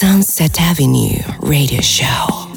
Sunset Avenue Radio Show.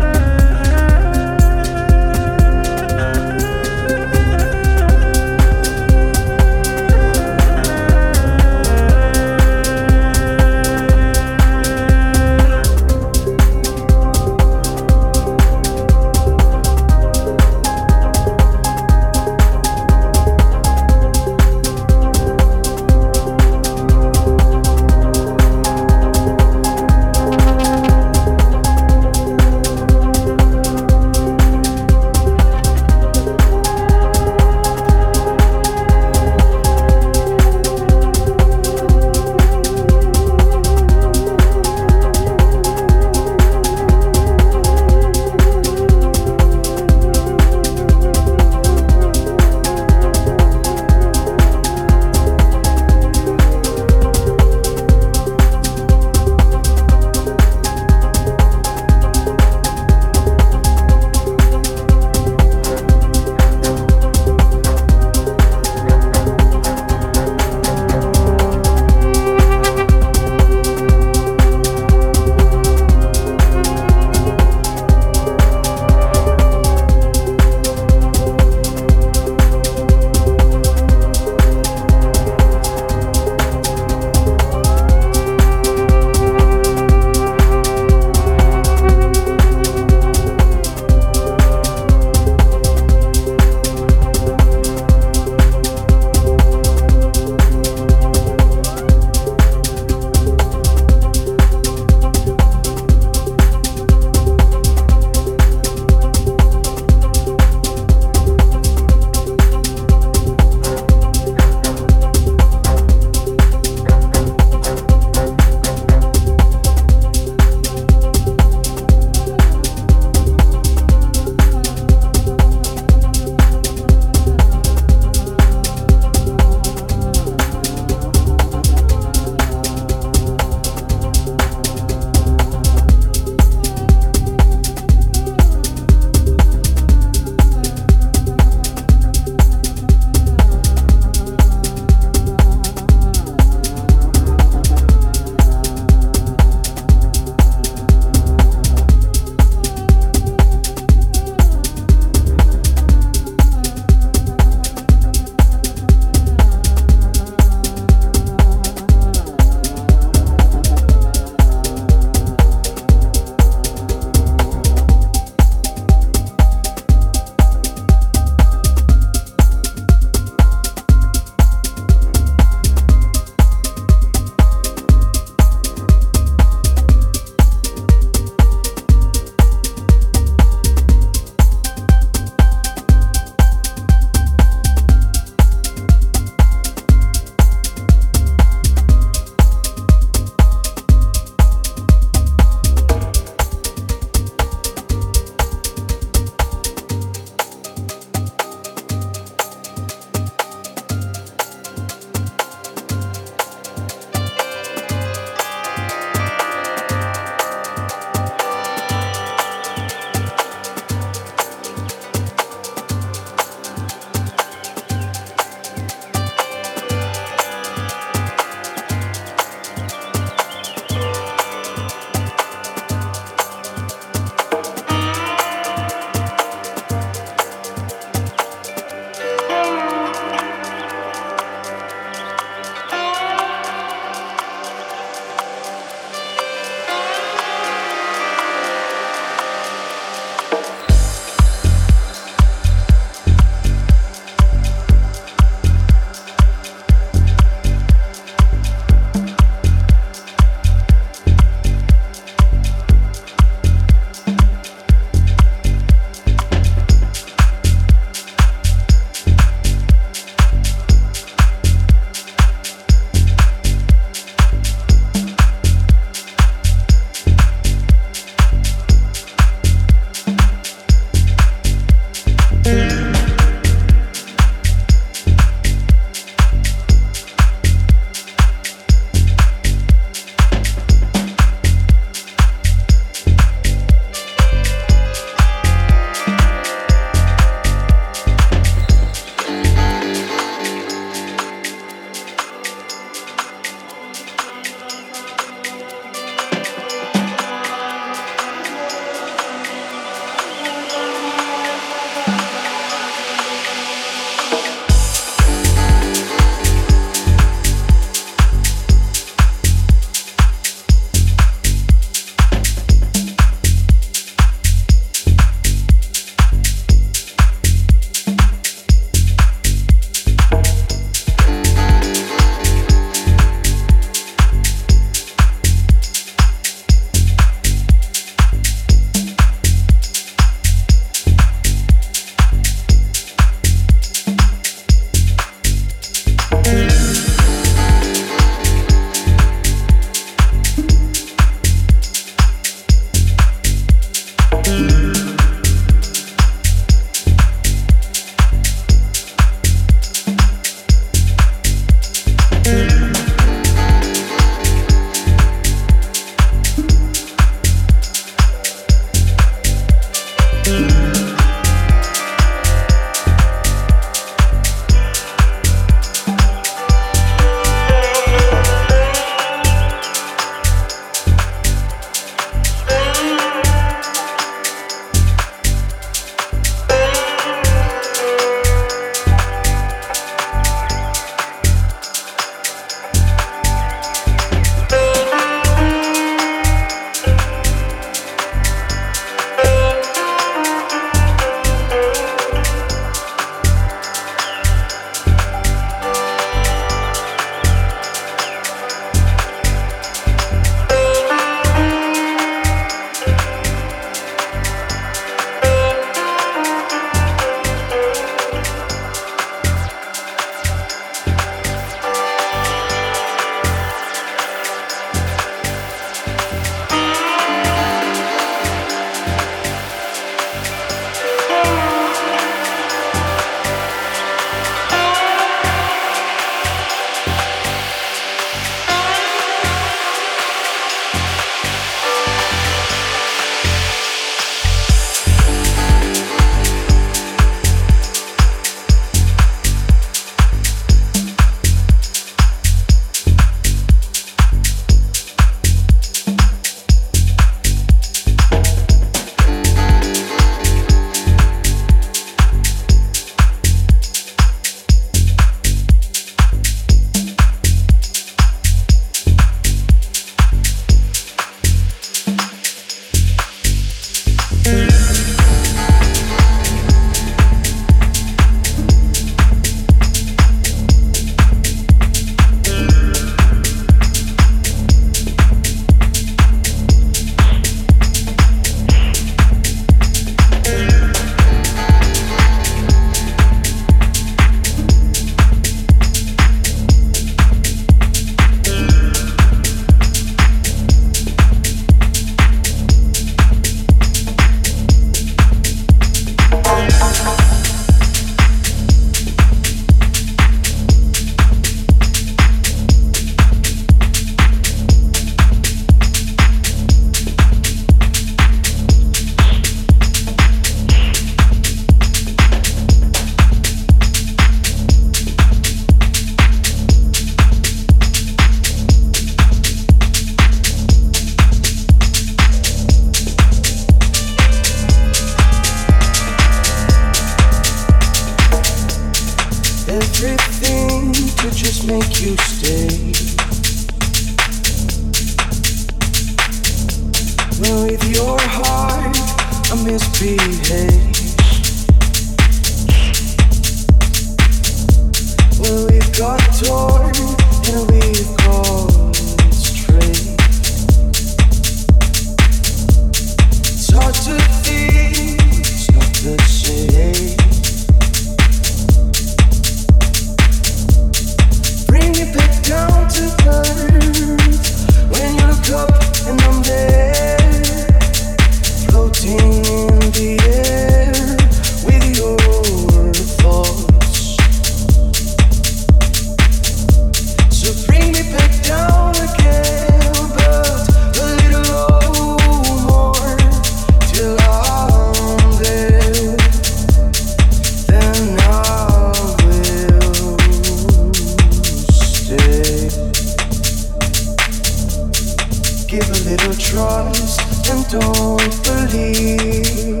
Little trust and don't believe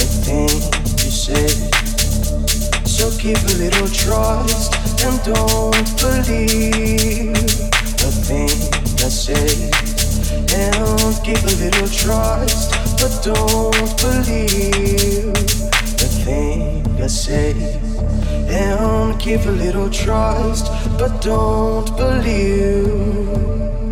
the thing you say. So give a little trust and don't believe the thing I say. And give a little trust, but don't believe the thing I say. And give a little trust, but don't believe.